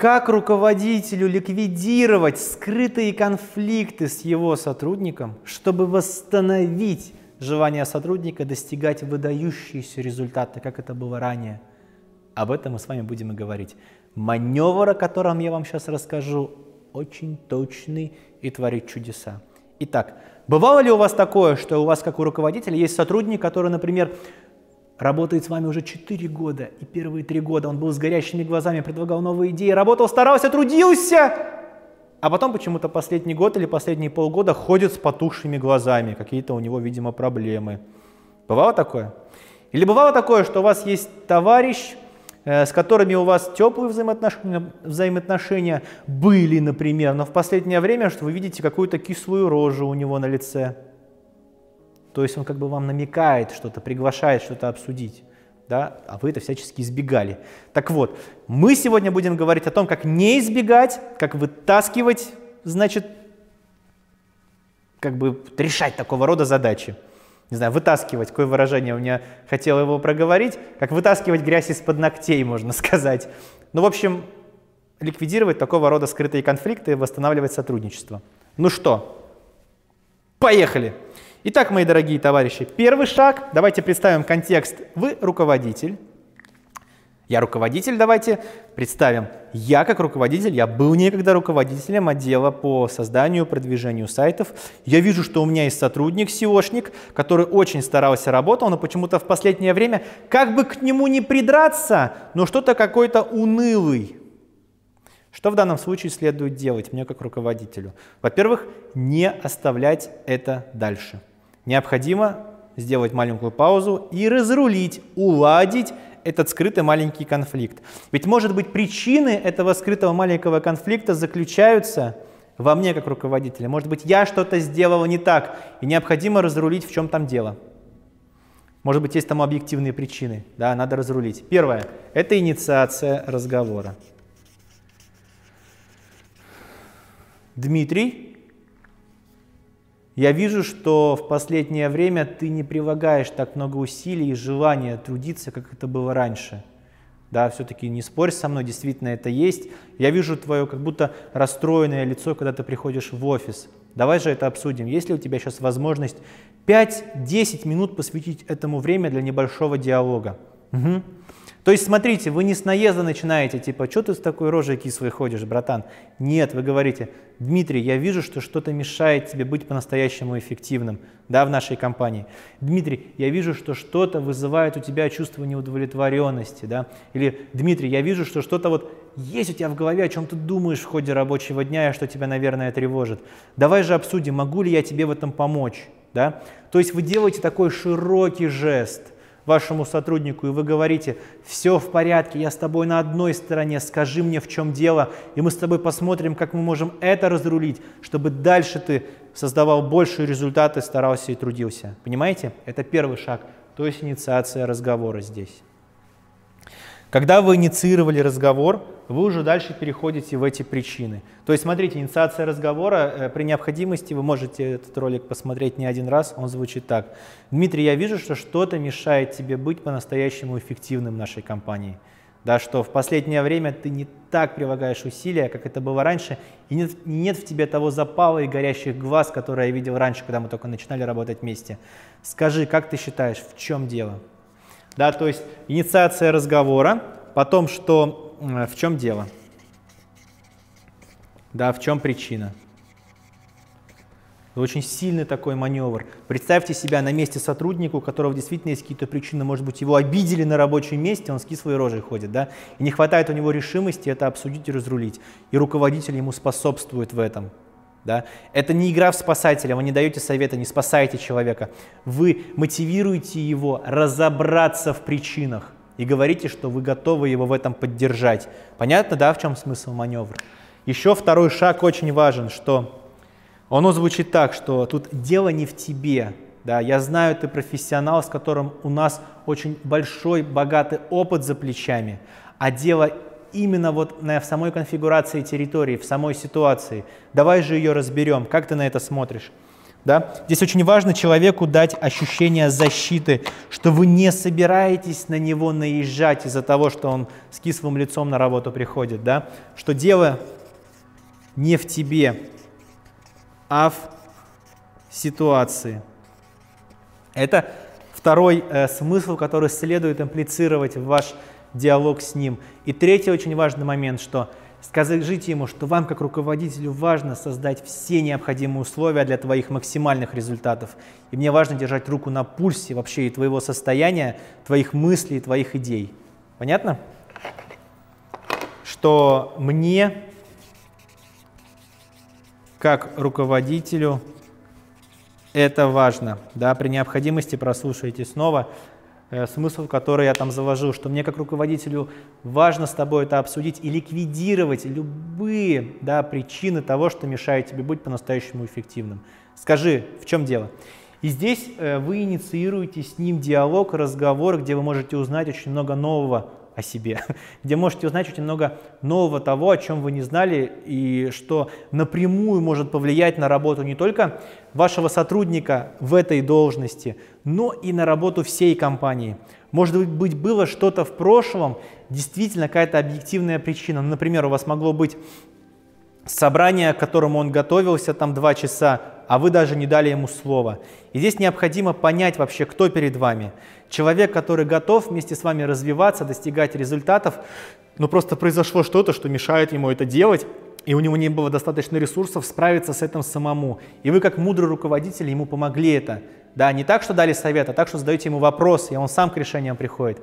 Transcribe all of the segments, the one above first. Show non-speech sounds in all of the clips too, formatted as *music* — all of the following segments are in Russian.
как руководителю ликвидировать скрытые конфликты с его сотрудником, чтобы восстановить желание сотрудника достигать выдающиеся результаты, как это было ранее. Об этом мы с вами будем и говорить. Маневр, о котором я вам сейчас расскажу, очень точный и творит чудеса. Итак, бывало ли у вас такое, что у вас, как у руководителя, есть сотрудник, который, например, работает с вами уже 4 года, и первые 3 года он был с горящими глазами, предлагал новые идеи, работал, старался, трудился, а потом почему-то последний год или последние полгода ходит с потухшими глазами, какие-то у него, видимо, проблемы. Бывало такое? Или бывало такое, что у вас есть товарищ, э, с которыми у вас теплые взаимоотношения, взаимоотношения были, например, но в последнее время, что вы видите какую-то кислую рожу у него на лице. То есть он как бы вам намекает что-то, приглашает что-то обсудить да, а вы это всячески избегали. Так вот, мы сегодня будем говорить о том, как не избегать, как вытаскивать, значит, как бы решать такого рода задачи. Не знаю, вытаскивать, какое выражение у меня хотел его проговорить, как вытаскивать грязь из-под ногтей, можно *laughs* сказать. Ну, в общем, ликвидировать такого рода скрытые конфликты восстанавливать сотрудничество. Ну что, поехали! Итак, мои дорогие товарищи, первый шаг, давайте представим контекст. Вы руководитель, я руководитель, давайте представим. Я как руководитель, я был некогда руководителем отдела по созданию, продвижению сайтов. Я вижу, что у меня есть сотрудник, SEOшник, который очень старался, работал, но почему-то в последнее время, как бы к нему не придраться, но что-то какой-то унылый. Что в данном случае следует делать мне как руководителю? Во-первых, не оставлять это дальше. Необходимо сделать маленькую паузу и разрулить, уладить этот скрытый маленький конфликт. Ведь, может быть, причины этого скрытого маленького конфликта заключаются во мне как руководителя. Может быть, я что-то сделал не так, и необходимо разрулить, в чем там дело. Может быть, есть тому объективные причины, да, надо разрулить. Первое – это инициация разговора. Дмитрий я вижу, что в последнее время ты не прилагаешь так много усилий и желания трудиться, как это было раньше. Да, все-таки не спорь со мной, действительно это есть. Я вижу твое как будто расстроенное лицо, когда ты приходишь в офис. Давай же это обсудим. Есть ли у тебя сейчас возможность 5-10 минут посвятить этому время для небольшого диалога? Угу. То есть, смотрите, вы не с наезда начинаете, типа, что ты с такой рожей кислой ходишь, братан? Нет, вы говорите, Дмитрий, я вижу, что что-то мешает тебе быть по-настоящему эффективным да, в нашей компании. Дмитрий, я вижу, что что-то вызывает у тебя чувство неудовлетворенности. Да? Или, Дмитрий, я вижу, что что-то вот есть у тебя в голове, о чем ты думаешь в ходе рабочего дня, и что тебя, наверное, тревожит. Давай же обсудим, могу ли я тебе в этом помочь. Да? То есть вы делаете такой широкий жест – вашему сотруднику, и вы говорите, все в порядке, я с тобой на одной стороне, скажи мне, в чем дело, и мы с тобой посмотрим, как мы можем это разрулить, чтобы дальше ты создавал большие результаты, старался и трудился. Понимаете? Это первый шаг, то есть инициация разговора здесь. Когда вы инициировали разговор, вы уже дальше переходите в эти причины. То есть, смотрите, инициация разговора, э, при необходимости вы можете этот ролик посмотреть не один раз, он звучит так. Дмитрий, я вижу, что что-то мешает тебе быть по-настоящему эффективным в нашей компании. Да, что в последнее время ты не так прилагаешь усилия, как это было раньше, и нет, нет в тебе того запала и горящих глаз, которые я видел раньше, когда мы только начинали работать вместе. Скажи, как ты считаешь, в чем дело? Да, то есть инициация разговора, потом, что, в чем дело, да, в чем причина. Очень сильный такой маневр. Представьте себя на месте сотрудника, у которого действительно есть какие-то причины, может быть, его обидели на рабочем месте, он с кислой рожей ходит, да, и не хватает у него решимости это обсудить и разрулить. И руководитель ему способствует в этом. Да? Это не игра в спасателя, вы не даете совета, не спасаете человека. Вы мотивируете его разобраться в причинах и говорите, что вы готовы его в этом поддержать. Понятно, да, в чем смысл маневра? Еще второй шаг очень важен, что он звучит так, что тут дело не в тебе. Да, я знаю, ты профессионал, с которым у нас очень большой, богатый опыт за плечами, а дело именно вот на, в самой конфигурации территории, в самой ситуации. Давай же ее разберем. Как ты на это смотришь? Да? Здесь очень важно человеку дать ощущение защиты, что вы не собираетесь на него наезжать из-за того, что он с кислым лицом на работу приходит. Да? Что дело не в тебе, а в ситуации. Это второй э, смысл, который следует имплицировать в ваш диалог с ним. И третий очень важный момент, что скажите ему, что вам как руководителю важно создать все необходимые условия для твоих максимальных результатов. И мне важно держать руку на пульсе вообще и твоего состояния, твоих мыслей, твоих идей. Понятно? Что мне, как руководителю, это важно. Да, при необходимости прослушайте снова смысл, который я там заложил, что мне как руководителю важно с тобой это обсудить и ликвидировать любые да, причины того, что мешает тебе быть по-настоящему эффективным. Скажи, в чем дело? И здесь э, вы инициируете с ним диалог, разговор, где вы можете узнать очень много нового о себе, *laughs* где можете узнать очень много нового того, о чем вы не знали, и что напрямую может повлиять на работу не только вашего сотрудника в этой должности, но и на работу всей компании. Может быть, было что-то в прошлом, действительно какая-то объективная причина. Например, у вас могло быть собрание, к которому он готовился там два часа, а вы даже не дали ему слова. И здесь необходимо понять вообще, кто перед вами. Человек, который готов вместе с вами развиваться, достигать результатов, но просто произошло что-то, что мешает ему это делать, и у него не было достаточно ресурсов справиться с этим самому. И вы, как мудрый руководитель, ему помогли это. Да, не так, что дали совет, а так, что задаете ему вопрос, и он сам к решениям приходит.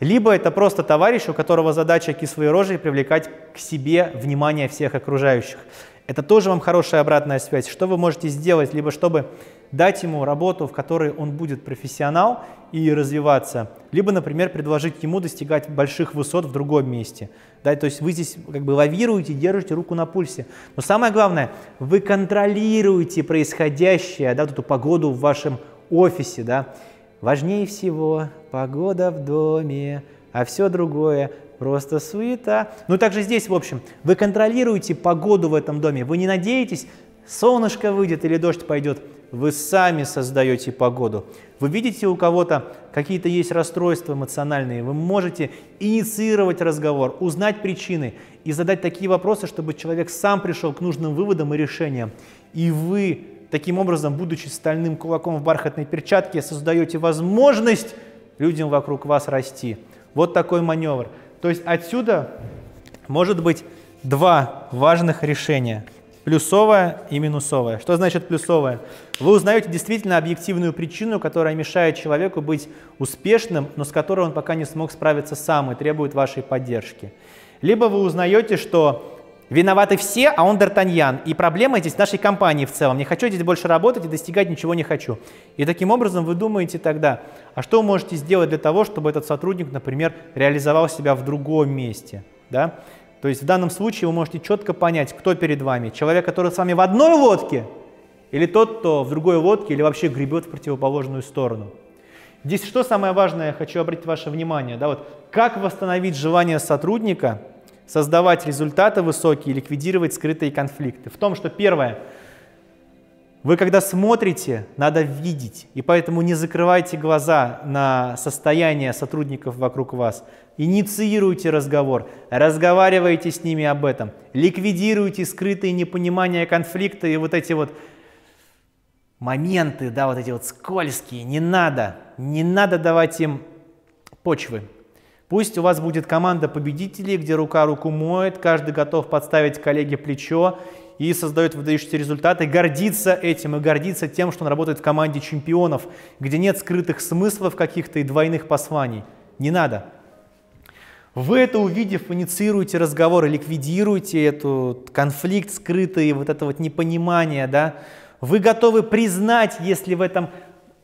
Либо это просто товарищ, у которого задача кислой рожей привлекать к себе внимание всех окружающих. Это тоже вам хорошая обратная связь. Что вы можете сделать, либо чтобы дать ему работу, в которой он будет профессионал и развиваться, либо, например, предложить ему достигать больших высот в другом месте. Да, то есть вы здесь как бы лавируете, держите руку на пульсе. Но самое главное, вы контролируете происходящее, да, эту погоду в вашем офисе. Да. Важнее всего погода в доме, а все другое просто суета. Ну, также здесь, в общем, вы контролируете погоду в этом доме. Вы не надеетесь, солнышко выйдет или дождь пойдет. Вы сами создаете погоду. Вы видите у кого-то какие-то есть расстройства эмоциональные, вы можете инициировать разговор, узнать причины и задать такие вопросы, чтобы человек сам пришел к нужным выводам и решениям. И вы таким образом, будучи стальным кулаком в бархатной перчатке, создаете возможность людям вокруг вас расти. Вот такой маневр. То есть отсюда может быть два важных решения. Плюсовое и минусовое. Что значит плюсовое? Вы узнаете действительно объективную причину, которая мешает человеку быть успешным, но с которой он пока не смог справиться сам и требует вашей поддержки. Либо вы узнаете, что Виноваты все, а он Д'Артаньян. И проблема здесь нашей компании в целом. Не хочу здесь больше работать и достигать ничего не хочу. И таким образом вы думаете тогда, а что вы можете сделать для того, чтобы этот сотрудник, например, реализовал себя в другом месте? Да? То есть в данном случае вы можете четко понять, кто перед вами. Человек, который с вами в одной лодке, или тот, кто в другой лодке, или вообще гребет в противоположную сторону. Здесь что самое важное, я хочу обратить ваше внимание. Да, вот, как восстановить желание сотрудника – создавать результаты высокие, ликвидировать скрытые конфликты. В том, что первое, вы когда смотрите, надо видеть, и поэтому не закрывайте глаза на состояние сотрудников вокруг вас. Инициируйте разговор, разговаривайте с ними об этом, ликвидируйте скрытые непонимания конфликта и вот эти вот моменты, да, вот эти вот скользкие, не надо, не надо давать им почвы, Пусть у вас будет команда победителей, где рука руку моет, каждый готов подставить коллеге плечо и создает выдающиеся результаты, гордиться этим и гордиться тем, что он работает в команде чемпионов, где нет скрытых смыслов каких-то и двойных посланий. Не надо. Вы это увидев, инициируете разговор, ликвидируете этот конфликт скрытый, вот это вот непонимание, да, вы готовы признать, если в этом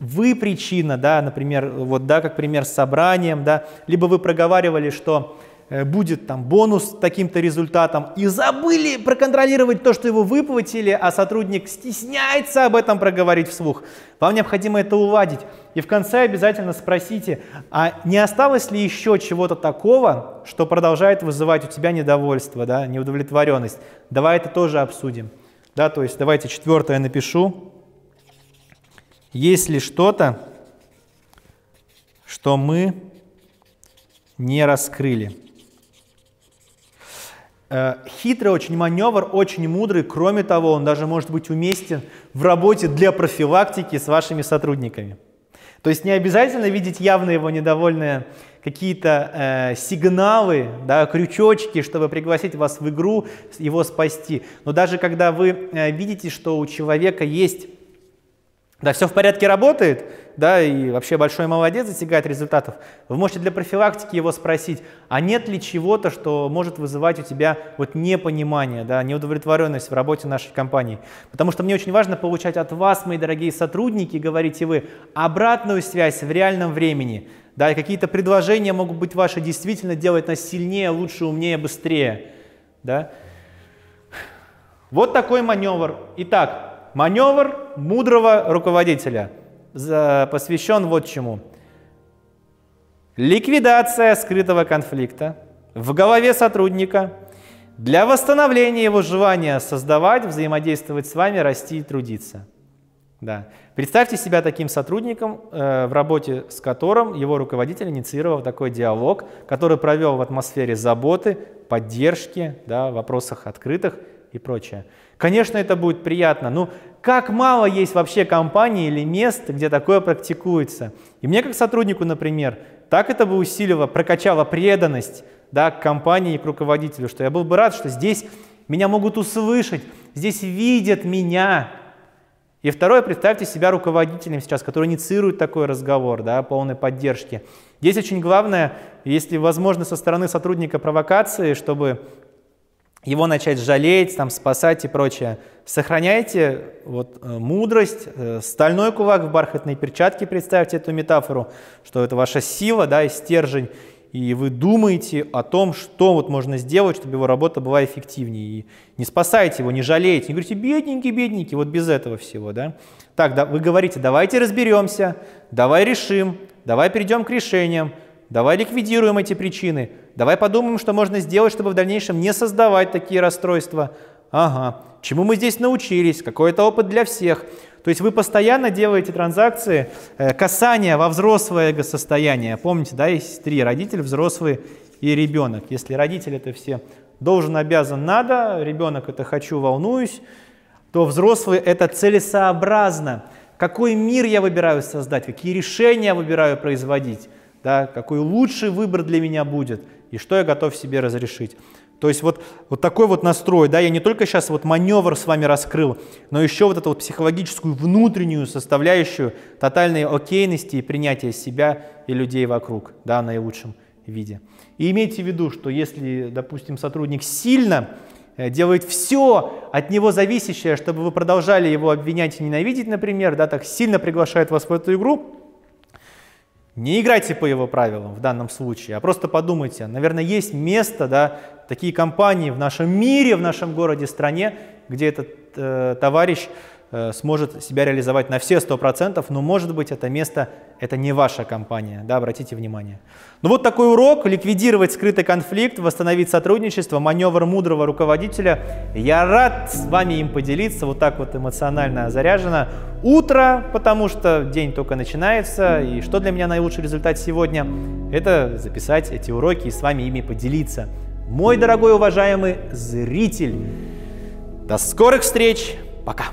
вы причина, да, например, вот, да, как пример с собранием, да, либо вы проговаривали, что э, будет там бонус таким-то результатом, и забыли проконтролировать то, что его выплатили, а сотрудник стесняется об этом проговорить вслух. Вам необходимо это уладить. И в конце обязательно спросите, а не осталось ли еще чего-то такого, что продолжает вызывать у тебя недовольство, да, неудовлетворенность? Давай это тоже обсудим. Да, то есть давайте четвертое напишу. Есть ли что-то, что мы не раскрыли? Э, хитрый очень маневр, очень мудрый. Кроме того, он даже может быть уместен в работе для профилактики с вашими сотрудниками. То есть не обязательно видеть явно его недовольные какие-то э, сигналы, да, крючочки, чтобы пригласить вас в игру, его спасти. Но даже когда вы э, видите, что у человека есть да, все в порядке работает, да, и вообще большой молодец, достигает результатов, вы можете для профилактики его спросить, а нет ли чего-то, что может вызывать у тебя вот непонимание, да, неудовлетворенность в работе нашей компании. Потому что мне очень важно получать от вас, мои дорогие сотрудники, говорите вы, обратную связь в реальном времени, да, и какие-то предложения могут быть ваши действительно делать нас сильнее, лучше, умнее, быстрее, да. Вот такой маневр. Итак, маневр мудрого руководителя посвящен вот чему. Ликвидация скрытого конфликта в голове сотрудника для восстановления его желания создавать, взаимодействовать с вами, расти и трудиться. Да. Представьте себя таким сотрудником, э, в работе с которым его руководитель инициировал такой диалог, который провел в атмосфере заботы, поддержки, да, в вопросах открытых и прочее. Конечно, это будет приятно. Ну, как мало есть вообще компаний или мест, где такое практикуется. И мне как сотруднику, например, так это бы усилило, прокачало преданность да, к компании и к руководителю, что я был бы рад, что здесь меня могут услышать, здесь видят меня. И второе, представьте себя руководителем сейчас, который инициирует такой разговор, да, полной поддержки. Здесь очень главное, если возможно со стороны сотрудника провокации, чтобы его начать жалеть, там, спасать и прочее. Сохраняйте вот, э, мудрость, э, стальной кулак в бархатной перчатке, представьте эту метафору, что это ваша сила да, и стержень, и вы думаете о том, что вот можно сделать, чтобы его работа была эффективнее. И не спасайте его, не жалеете, не говорите, бедненький, бедненький, вот без этого всего. Да? Так, да, вы говорите, давайте разберемся, давай решим, давай перейдем к решениям, давай ликвидируем эти причины – Давай подумаем, что можно сделать, чтобы в дальнейшем не создавать такие расстройства. Ага, чему мы здесь научились, какой это опыт для всех. То есть вы постоянно делаете транзакции, э, касания во взрослое эго-состояние. Помните, да, есть три, родитель, взрослый и ребенок. Если родитель это все должен, обязан, надо, ребенок это хочу, волнуюсь, то взрослый это целесообразно. Какой мир я выбираю создать, какие решения выбираю производить, да, какой лучший выбор для меня будет и что я готов себе разрешить. То есть вот, вот такой вот настрой, да, я не только сейчас вот маневр с вами раскрыл, но еще вот эту вот психологическую внутреннюю составляющую тотальной окейности и принятия себя и людей вокруг, да, наилучшем виде. И имейте в виду, что если, допустим, сотрудник сильно э, делает все от него зависящее, чтобы вы продолжали его обвинять и ненавидеть, например, да, так сильно приглашает вас в эту игру, не играйте по его правилам в данном случае, а просто подумайте, наверное, есть место, да, такие компании в нашем мире, в нашем городе, стране, где этот э, товарищ сможет себя реализовать на все 100%, но может быть это место, это не ваша компания, да, обратите внимание. Ну вот такой урок, ликвидировать скрытый конфликт, восстановить сотрудничество, маневр мудрого руководителя. Я рад с вами им поделиться, вот так вот эмоционально заряжено. Утро, потому что день только начинается, и что для меня наилучший результат сегодня? Это записать эти уроки и с вами ими поделиться. Мой дорогой уважаемый зритель, до скорых встреч, пока!